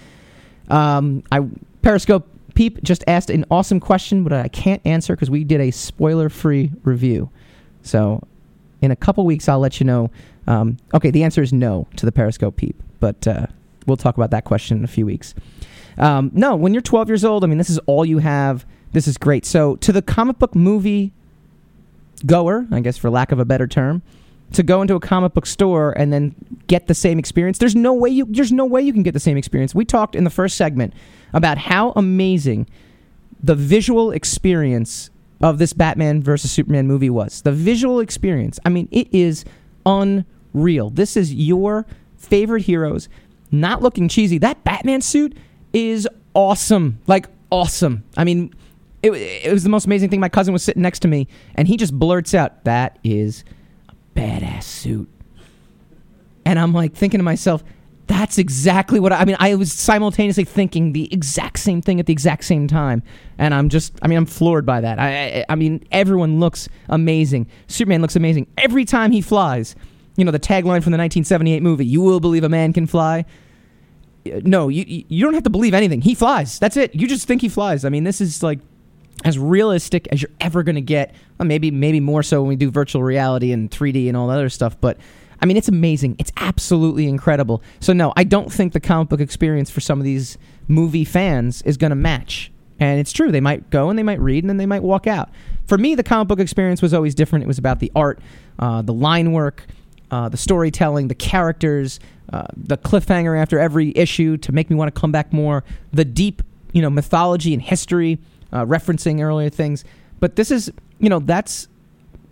Um, i periscope peep just asked an awesome question but i can't answer because we did a spoiler free review. So in a couple weeks i'll let you know um, okay the answer is no to the periscope peep but uh, we'll talk about that question in a few weeks um, no when you're 12 years old i mean this is all you have this is great so to the comic book movie goer i guess for lack of a better term to go into a comic book store and then get the same experience. There's no way you there's no way you can get the same experience. We talked in the first segment about how amazing the visual experience of this Batman versus Superman movie was. The visual experience. I mean, it is unreal. This is your favorite heroes not looking cheesy. That Batman suit is awesome. Like awesome. I mean, it, it was the most amazing thing. My cousin was sitting next to me and he just blurts out, "That is a badass suit. And I'm like thinking to myself, that's exactly what I, I, mean. I was simultaneously thinking the exact same thing at the exact same time, and I'm just, I mean, I'm floored by that. I, I, I mean, everyone looks amazing. Superman looks amazing every time he flies. You know, the tagline from the 1978 movie: "You will believe a man can fly." No, you you don't have to believe anything. He flies. That's it. You just think he flies. I mean, this is like as realistic as you're ever going to get. Well, maybe maybe more so when we do virtual reality and 3D and all that other stuff. But I mean, it's amazing. It's absolutely incredible. So no, I don't think the comic book experience for some of these movie fans is going to match. And it's true. They might go and they might read and then they might walk out. For me, the comic book experience was always different. It was about the art, uh, the line work, uh, the storytelling, the characters, uh, the cliffhanger after every issue to make me want to come back more, the deep, you know, mythology and history, uh, referencing earlier things. But this is, you know, that's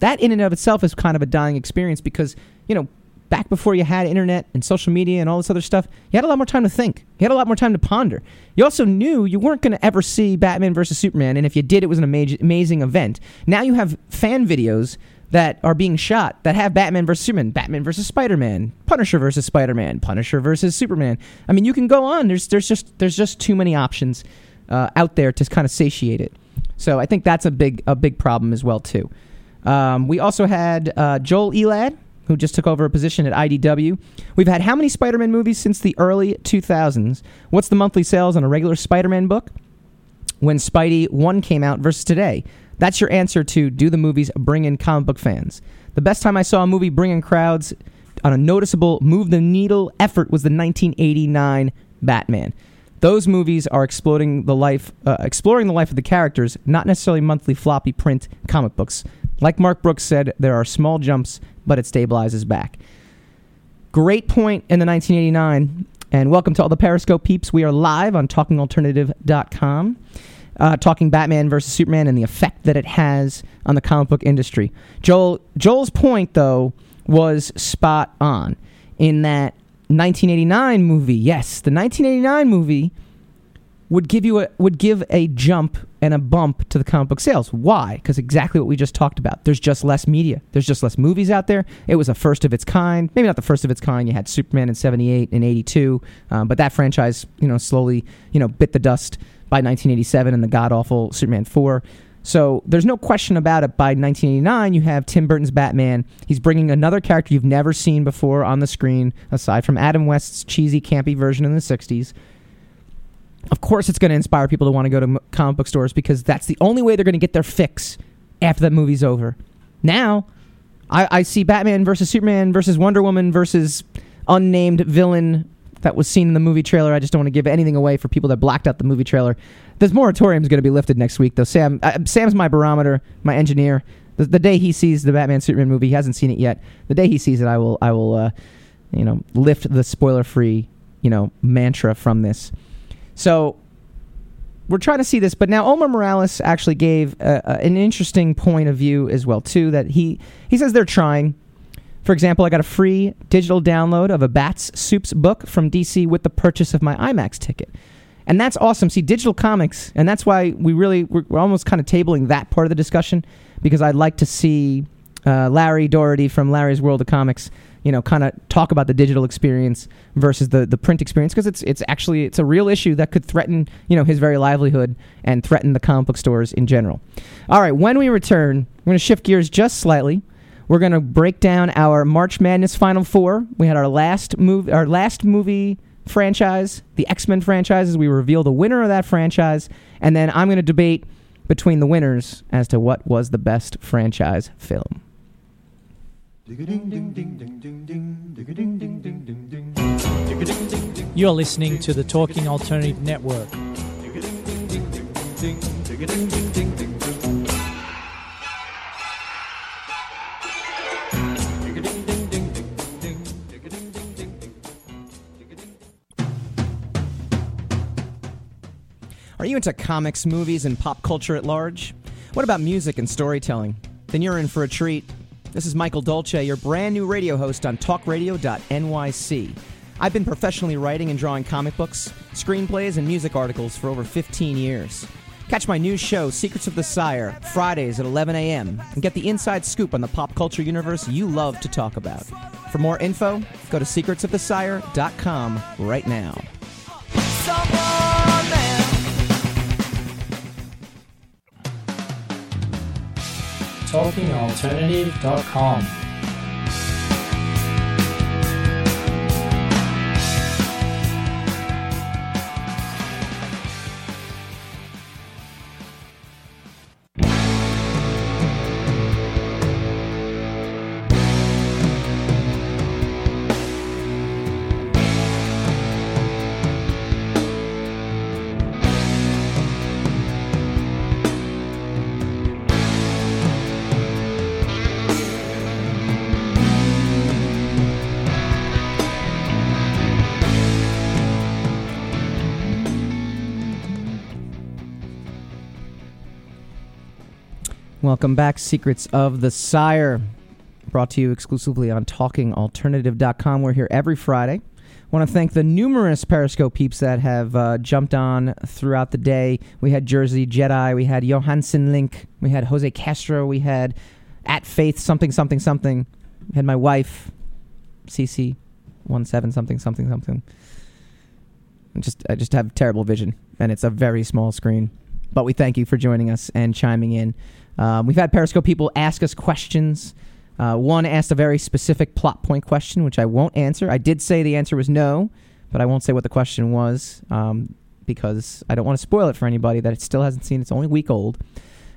that in and of itself is kind of a dying experience because, you know, back before you had internet and social media and all this other stuff, you had a lot more time to think. You had a lot more time to ponder. You also knew you weren't going to ever see Batman versus Superman, and if you did, it was an ama- amazing event. Now you have fan videos that are being shot that have Batman versus Superman, Batman versus Spider-Man, Punisher versus Spider-Man, Punisher versus Superman. I mean, you can go on. There's there's just there's just too many options uh, out there to kind of satiate it. So I think that's a big a big problem as well too. Um, we also had uh, Joel Elad, who just took over a position at IDW. We've had how many Spider-Man movies since the early 2000s? What's the monthly sales on a regular Spider-Man book? When Spidey 1 came out versus today. That's your answer to do the movies bring in comic book fans. The best time I saw a movie bring in crowds on a noticeable move the needle effort was the 1989 Batman. Those movies are exploding the life, uh, exploring the life of the characters, not necessarily monthly floppy print comic books. Like Mark Brooks said, there are small jumps, but it stabilizes back. Great point in the 1989. And welcome to all the Periscope peeps. We are live on talkingalternative.com, uh, talking Batman versus Superman and the effect that it has on the comic book industry. Joel Joel's point, though, was spot on in that 1989 movie. Yes, the 1989 movie would give you a would give a jump and a bump to the comic book sales. Why? Because exactly what we just talked about. There's just less media. There's just less movies out there. It was a first of its kind. Maybe not the first of its kind. You had Superman in '78 and '82, um, but that franchise, you know, slowly, you know, bit the dust by 1987 and the god awful Superman 4. So there's no question about it. By 1989, you have Tim Burton's Batman. He's bringing another character you've never seen before on the screen, aside from Adam West's cheesy, campy version in the 60s. Of course, it's going to inspire people to want to go to comic book stores because that's the only way they're going to get their fix after that movie's over. Now, I, I see Batman versus Superman versus Wonder Woman versus unnamed villain that was seen in the movie trailer. I just don't want to give anything away for people that blacked out the movie trailer. This moratorium is going to be lifted next week, though. Sam, uh, Sam's my barometer, my engineer. The, the day he sees the Batman Superman movie, he hasn't seen it yet. The day he sees it, I will, I will, uh, you know, lift the spoiler-free, you know, mantra from this. So we're trying to see this, but now Omar Morales actually gave uh, uh, an interesting point of view as well too. That he he says they're trying. For example, I got a free digital download of a Bats Soups book from DC with the purchase of my IMAX ticket. And that's awesome. See, digital comics, and that's why we really, we're, we're almost kind of tabling that part of the discussion because I'd like to see uh, Larry Doherty from Larry's World of Comics, you know, kind of talk about the digital experience versus the, the print experience because it's, it's actually, it's a real issue that could threaten, you know, his very livelihood and threaten the comic book stores in general. All right, when we return, we're going to shift gears just slightly. We're to break down our March Madness Final Four. We had our last move, our last movie franchise, the X Men franchises. We reveal the winner of that franchise, and then I'm to debate between the winners as to what was the best franchise film. You're listening to the Talking Alternative Network. Are you into comics, movies, and pop culture at large? What about music and storytelling? Then you're in for a treat. This is Michael Dolce, your brand new radio host on talkradio.nyc. I've been professionally writing and drawing comic books, screenplays, and music articles for over 15 years. Catch my new show, Secrets of the Sire, Fridays at 11 a.m., and get the inside scoop on the pop culture universe you love to talk about. For more info, go to secretsofthesire.com right now. TalkingAlternative.com. Welcome back, Secrets of the Sire. Brought to you exclusively on TalkingAlternative.com. We're here every Friday. I Want to thank the numerous Periscope peeps that have uh, jumped on throughout the day. We had Jersey Jedi, we had Johansson Link, we had Jose Castro, we had at Faith something something something. We had my wife, CC one seven something something something. I just I just have terrible vision, and it's a very small screen. But we thank you for joining us and chiming in. Um, we've had Periscope people ask us questions. Uh, one asked a very specific plot point question, which I won't answer. I did say the answer was no, but I won't say what the question was um, because I don't want to spoil it for anybody that it still hasn't seen. It's only a week old.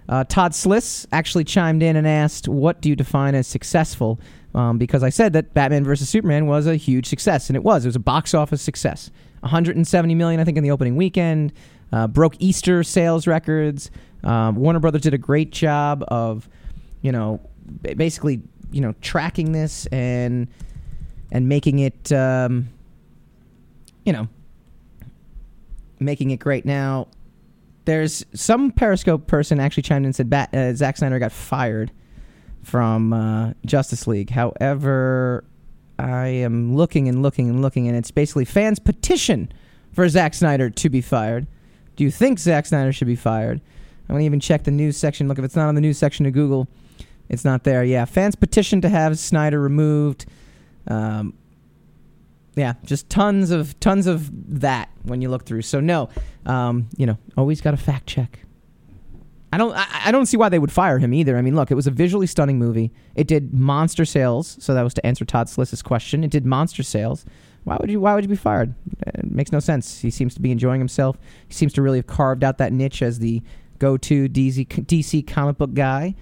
Uh, Todd Sliss actually chimed in and asked, "What do you define as successful?" Um, because I said that Batman vs Superman was a huge success, and it was. It was a box office success. 170 million, I think, in the opening weekend. Uh, broke Easter sales records. Um, Warner Brothers did a great job of, you know, basically, you know, tracking this and and making it, um, you know, making it great. Now, there's some Periscope person actually chimed in and said Bat, uh, Zack Snyder got fired from uh, Justice League. However, I am looking and looking and looking, and it's basically fans petition for Zack Snyder to be fired. Do you think Zack Snyder should be fired? I'm gonna even check the news section. Look, if it's not on the news section of Google, it's not there. Yeah, fans petition to have Snyder removed. Um, yeah, just tons of tons of that when you look through. So no, um, you know, always got to fact check. I don't I, I don't see why they would fire him either. I mean, look, it was a visually stunning movie. It did monster sales, so that was to answer Todd Sliss's question. It did monster sales. Why would you why would you be fired? It makes no sense. He seems to be enjoying himself. He seems to really have carved out that niche as the go-to DC DC comic book guy,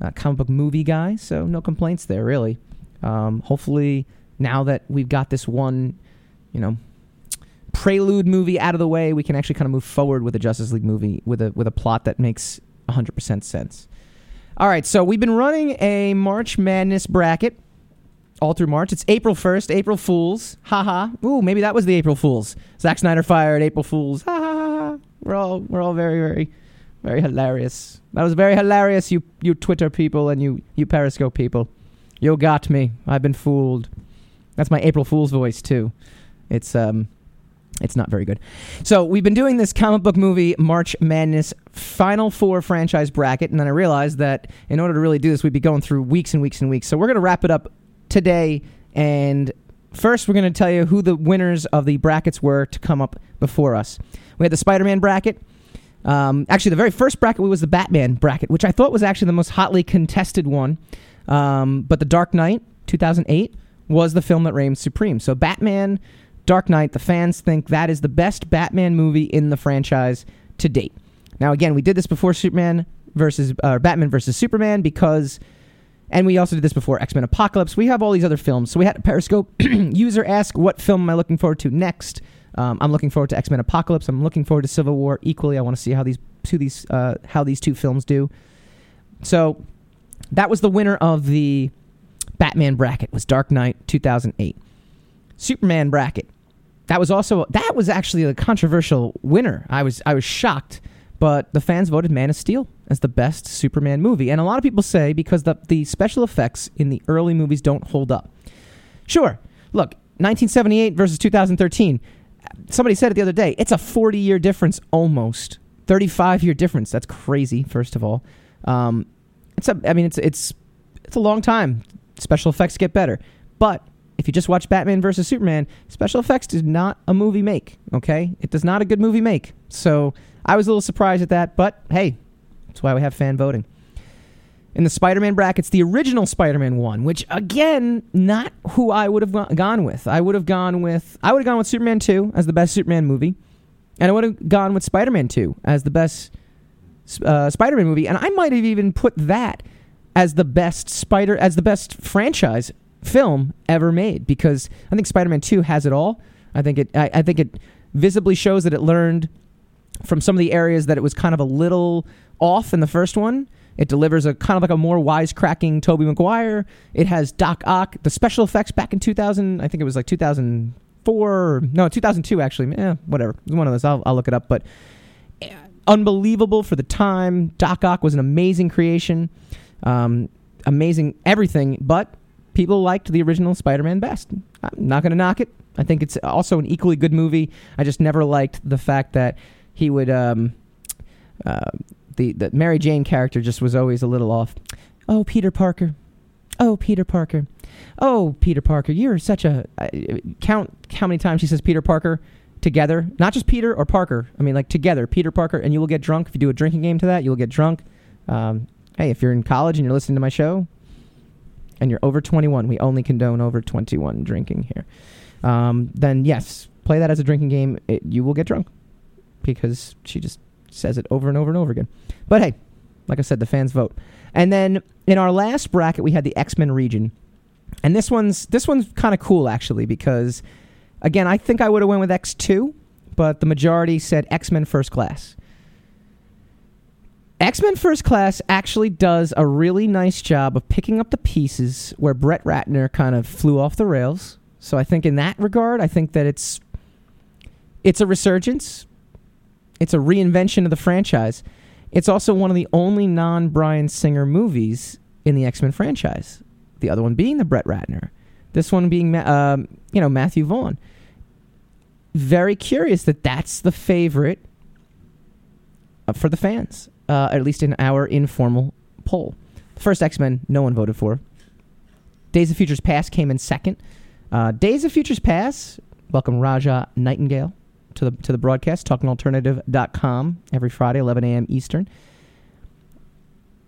uh, comic book movie guy. So no complaints there, really. Um, hopefully, now that we've got this one, you know, prelude movie out of the way, we can actually kind of move forward with a Justice League movie with a with a plot that makes 100% sense. All right, so we've been running a March Madness bracket all through March. It's April 1st, April Fools. Ha ha. Ooh, maybe that was the April Fools. Zack Snyder fired April Fools. Ha ha. ha. We're all we're all very very very hilarious. That was very hilarious you you Twitter people and you you Periscope people. You got me. I've been fooled. That's my April Fool's voice too. It's um it's not very good. So we've been doing this comic book movie March Madness Final Four franchise bracket, and then I realized that in order to really do this, we'd be going through weeks and weeks and weeks. So we're going to wrap it up today, and first we're going to tell you who the winners of the brackets were to come up before us. We had the Spider-Man bracket. Um, actually, the very first bracket was the Batman bracket, which I thought was actually the most hotly contested one. Um, but the Dark Knight 2008 was the film that reigned supreme. So Batman Dark Knight, the fans think that is the best Batman movie in the franchise to date. Now, again, we did this before Superman versus uh, Batman versus Superman because, and we also did this before X Men Apocalypse. We have all these other films. So we had a Periscope user ask, "What film am I looking forward to next?" Um, I'm looking forward to X Men Apocalypse. I'm looking forward to Civil War equally. I want to see how these two these uh, how these two films do. So that was the winner of the Batman bracket. Was Dark Knight 2008. Superman bracket. That was also that was actually a controversial winner. I was I was shocked, but the fans voted Man of Steel as the best Superman movie, and a lot of people say because the the special effects in the early movies don't hold up. Sure, look, 1978 versus 2013. Somebody said it the other day. It's a 40 year difference almost. 35 year difference. That's crazy. First of all, um, it's a. I mean, it's it's it's a long time. Special effects get better, but if you just watch Batman versus Superman, special effects does not a movie make. Okay, it does not a good movie make. So I was a little surprised at that, but hey, that's why we have fan voting. In the Spider-Man brackets, the original Spider-Man one, which again, not who I would have gone with. I would have gone with I would have gone with Superman two as the best Superman movie, and I would have gone with Spider-Man two as the best uh, Spider-Man movie, and I might have even put that as the best Spider as the best franchise film ever made because I think Spider-Man 2 has it all. I think it I, I think it visibly shows that it learned from some of the areas that it was kind of a little off in the first one. It delivers a kind of like a more wisecracking Tobey Maguire. It has Doc Ock. The special effects back in 2000, I think it was like 2004 no, 2002 actually. Eh, whatever. It one of those. I'll, I'll look it up. But eh, unbelievable for the time. Doc Ock was an amazing creation, um, amazing everything. But people liked the original Spider-Man best. I'm not going to knock it. I think it's also an equally good movie. I just never liked the fact that he would. Um, uh, the the Mary Jane character just was always a little off. Oh, Peter Parker. Oh, Peter Parker. Oh, Peter Parker. You're such a uh, count. How many times she says Peter Parker together? Not just Peter or Parker. I mean, like together, Peter Parker, and you will get drunk if you do a drinking game to that. You will get drunk. Um, hey, if you're in college and you're listening to my show, and you're over 21, we only condone over 21 drinking here. Um, then yes, play that as a drinking game. It, you will get drunk because she just says it over and over and over again. But hey, like I said, the fans vote. And then in our last bracket, we had the X Men region, and this one's this one's kind of cool actually because, again, I think I would have went with X two, but the majority said X Men First Class. X Men First Class actually does a really nice job of picking up the pieces where Brett Ratner kind of flew off the rails. So I think in that regard, I think that it's it's a resurgence. It's a reinvention of the franchise. It's also one of the only non Bryan Singer movies in the X Men franchise. The other one being the Brett Ratner. This one being, um, you know, Matthew Vaughn. Very curious that that's the favorite uh, for the fans, uh, at least in our informal poll. First X Men, no one voted for. Days of Futures Past came in second. Uh, Days of Futures Past, welcome Raja Nightingale to the to the broadcast, talkingalternative.com every Friday, 11 a.m. Eastern.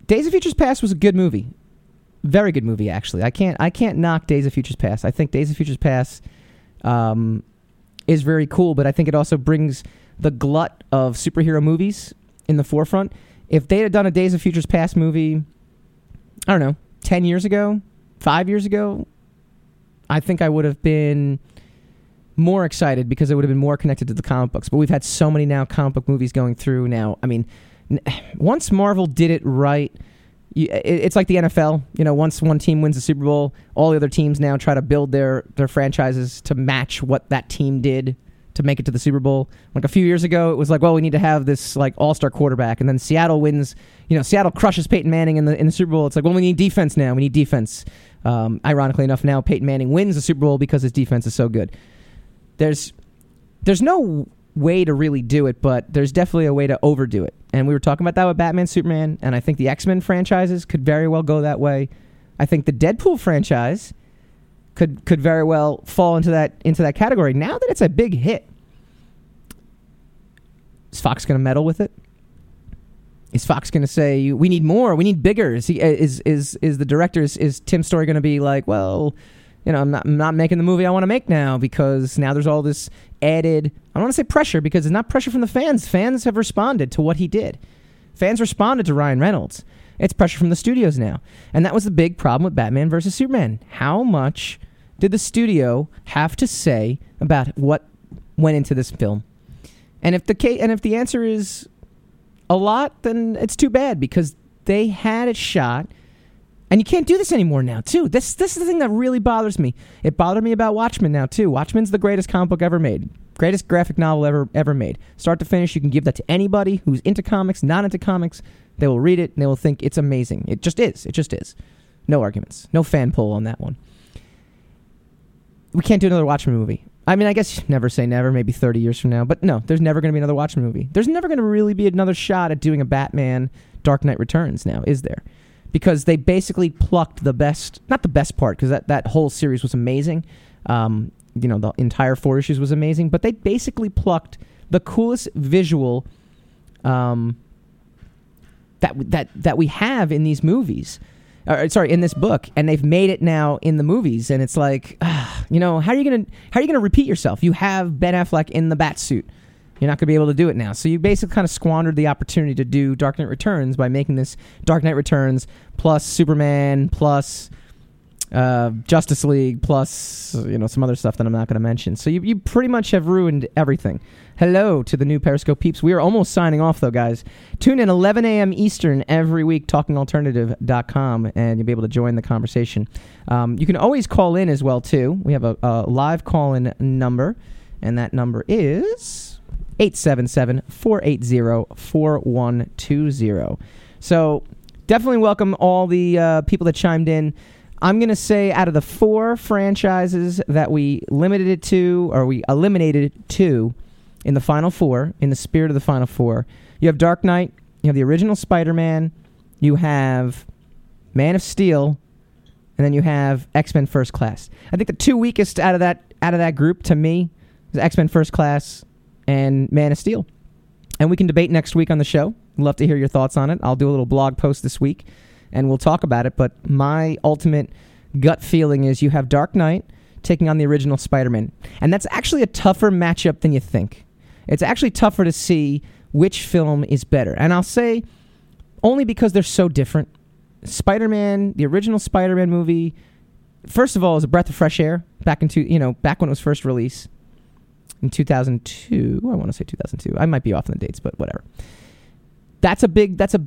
Days of Futures Past was a good movie. Very good movie, actually. I can't I can't knock Days of Futures Past. I think Days of Futures Past um, is very cool, but I think it also brings the glut of superhero movies in the forefront. If they had done a Days of Futures Past movie, I don't know, 10 years ago, five years ago, I think I would have been more excited because it would have been more connected to the comic books. But we've had so many now comic book movies going through now. I mean, once Marvel did it right, it's like the NFL. You know, once one team wins the Super Bowl, all the other teams now try to build their their franchises to match what that team did to make it to the Super Bowl. Like a few years ago, it was like, well, we need to have this like all star quarterback, and then Seattle wins. You know, Seattle crushes Peyton Manning in the in the Super Bowl. It's like, well, we need defense now. We need defense. Um, ironically enough, now Peyton Manning wins the Super Bowl because his defense is so good. There's there's no way to really do it, but there's definitely a way to overdo it. And we were talking about that with Batman, Superman, and I think the X Men franchises could very well go that way. I think the Deadpool franchise could could very well fall into that into that category. Now that it's a big hit, is Fox going to meddle with it? Is Fox going to say we need more? We need bigger? Is he, is is is the director is, is Tim Story going to be like, well, you know, I'm not I'm not making the movie I want to make now because now there's all this added. I don't want to say pressure because it's not pressure from the fans. Fans have responded to what he did. Fans responded to Ryan Reynolds. It's pressure from the studios now, and that was the big problem with Batman versus Superman. How much did the studio have to say about what went into this film? And if the and if the answer is a lot, then it's too bad because they had a shot. And you can't do this anymore now, too. This this is the thing that really bothers me. It bothered me about Watchmen now, too. Watchmen's the greatest comic book ever made. Greatest graphic novel ever ever made. Start to finish, you can give that to anybody who's into comics, not into comics. They will read it and they will think it's amazing. It just is. It just is. No arguments. No fan pull on that one. We can't do another Watchmen movie. I mean, I guess never say never, maybe 30 years from now. But no, there's never going to be another Watchmen movie. There's never going to really be another shot at doing a Batman Dark Knight Returns now, is there? Because they basically plucked the best, not the best part, because that, that whole series was amazing. Um, you know, the entire four issues was amazing, but they basically plucked the coolest visual um, that, that, that we have in these movies or sorry, in this book, and they've made it now in the movies, and it's like, ah, you know, how are you gonna how are you gonna repeat yourself? You have Ben Affleck in the bat suit. You're not gonna be able to do it now. So you basically kind of squandered the opportunity to do Dark Knight Returns by making this Dark Knight Returns plus Superman plus uh, Justice League plus you know some other stuff that I'm not going to mention. So you you pretty much have ruined everything. Hello to the new Periscope peeps. We are almost signing off though, guys. Tune in 11 a.m. Eastern every week, talkingalternative.com, and you'll be able to join the conversation. Um, you can always call in as well too. We have a, a live call-in number, and that number is 877 480 4120. So definitely welcome all the uh, people that chimed in. I'm going to say out of the four franchises that we limited it to, or we eliminated it to in the final four, in the spirit of the final four, you have Dark Knight, you have the original Spider Man, you have Man of Steel, and then you have X Men First Class. I think the two weakest out of that out of that group to me is X Men First Class and Man of Steel. And we can debate next week on the show. Love to hear your thoughts on it. I'll do a little blog post this week and we'll talk about it. But my ultimate gut feeling is you have Dark Knight taking on the original Spider Man. And that's actually a tougher matchup than you think. It's actually tougher to see which film is better. And I'll say only because they're so different. Spider Man, the original Spider Man movie, first of all, is a breath of fresh air back into, you know, back when it was first released in 2002. I want to say 2002. I might be off on the dates, but whatever. That's a big. That's a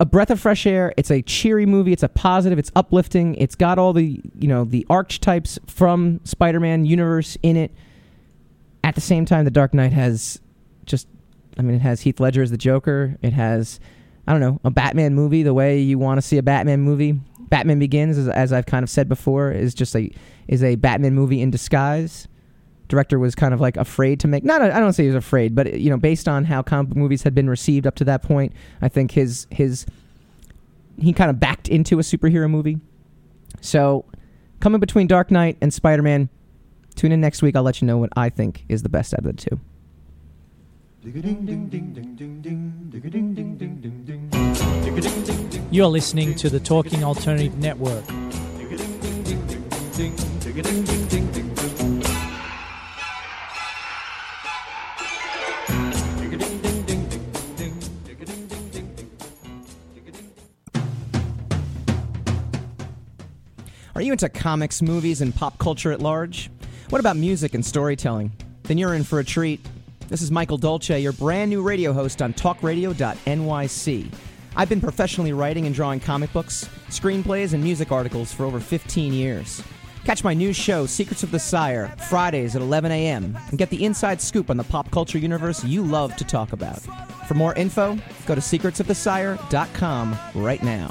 a breath of fresh air. It's a cheery movie. It's a positive. It's uplifting. It's got all the you know the archetypes from Spider-Man universe in it. At the same time, The Dark Knight has just. I mean, it has Heath Ledger as the Joker. It has, I don't know, a Batman movie the way you want to see a Batman movie. Batman Begins, as, as I've kind of said before, is just a is a Batman movie in disguise director was kind of like afraid to make not I don't say he was afraid but you know based on how comic book movies had been received up to that point I think his his he kind of backed into a superhero movie. So coming between Dark Knight and Spider-Man tune in next week. I'll let you know what I think is the best out of the two. You're listening to the Talking Alternative Network. Are you into comics, movies, and pop culture at large? What about music and storytelling? Then you're in for a treat. This is Michael Dolce, your brand new radio host on talkradio.nyc. I've been professionally writing and drawing comic books, screenplays, and music articles for over 15 years. Catch my new show, Secrets of the Sire, Fridays at 11 a.m., and get the inside scoop on the pop culture universe you love to talk about. For more info, go to secretsofthesire.com right now.